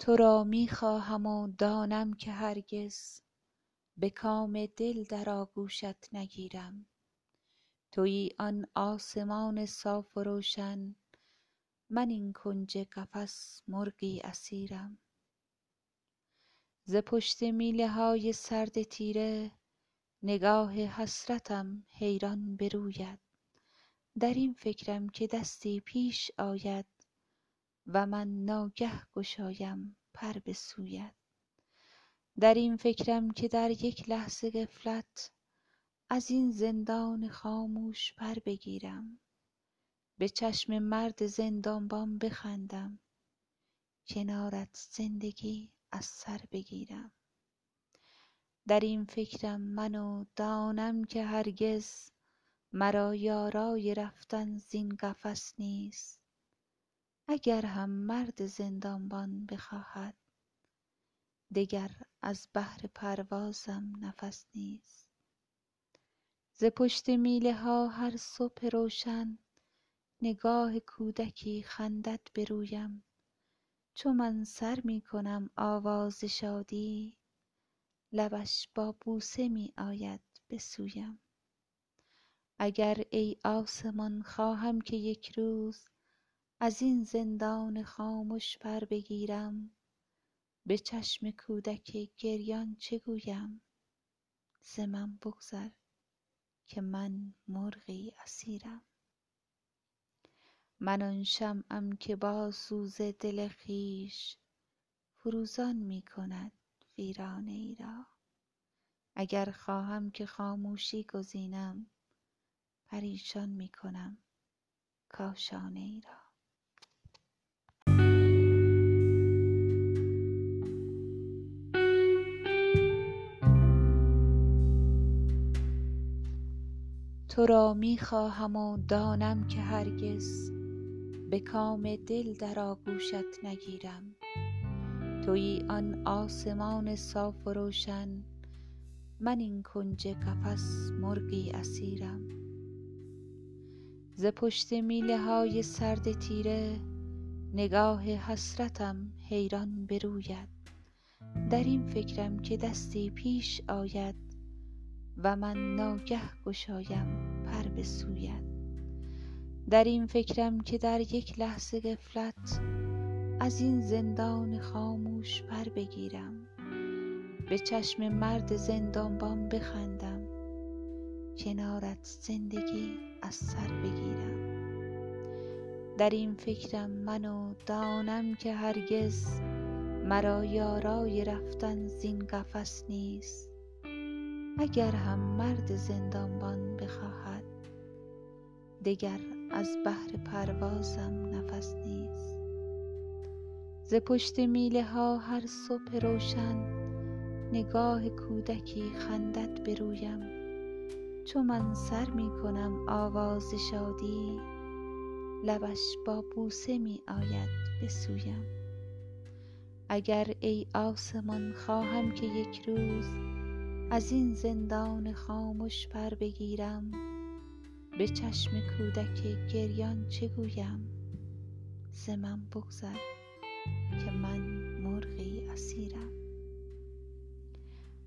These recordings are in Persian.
تو را می خواهم و دانم که هرگز به کام دل در آغوشت نگیرم. تویی آن آسمان صاف و روشن من این کنج قفس مرغی اسیرم. ز پشت میله های سرد تیره نگاه حسرتم حیران بروید. در این فکرم که دستی پیش آید و من ناگه گشایم. پر به سویت در این فکرم که در یک لحظه غفلت از این زندان خاموش پر بگیرم. به چشم مرد زندانبان بخندم. کنارت زندگی از سر بگیرم. در این فکرم من و دانم که هرگز مرا یارای رفتن زین قفس نیست. اگر هم مرد زندانبان بخواهد دگر از بهر پروازم نفس نیست. ز پشت میله ها هر صبح روشن نگاه کودکی خندد به رویم. چو من سر می کنم آواز شادی لبش با بوسه می آید به سویم. اگر ای آسمان خواهم که یک روز از این زندان خامش پر بگیرم. به چشم کودک گریان چه گویم؟ ز من بگذر که من مرغی اسیرم. من آن شمعم که با سوز دل خویش فروزان می کند ویرانه ای را. اگر خواهم که خاموشی گزینم پریشان می کنم کاشانه ای را. تو را می خواهم و دانم که هرگز به کام دل در آغوشت نگیرم. تویی آن آسمان صاف و روشن من این کنج قفس مرغی اسیرم. ز پشت میله های سرد تیره نگاه حسرتم حیران بروید. در این فکرم که دستی پیش آید و من ناگه گشایم پر به سویت. در این فکرم که در یک لحظه غفلت از این زندان خاموش پر بگیرم. به چشم مرد زندانبان بخندم. کنارت زندگی از سر بگیرم. در این فکرم من و دانم که هرگز مرا یارای رفتن زین قفس نیست. اگر هم مرد زندانبان بخواهد دگر از بهر پروازم نفس نیست. ز پشت میله ها هر صبح روشن نگاه کودکی خندد به رویم چو من سر می کنم آواز شادی لبش با بوسه می آید سویم اگر ای آسمان خواهم که یک روز از این زندان خامش پر بگیرم. به چشم کودک گریان چه گویم؟ ز من بگذر که من مرغی اسیرم.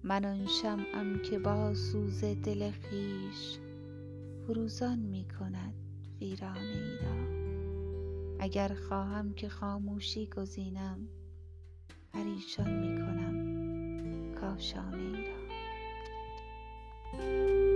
من آن شمعم که با سوز دل خویش فروزان می کند ویرانه ای را اگر خواهم که خاموشی گزینم پریشان می کنم کاشانه ای را Música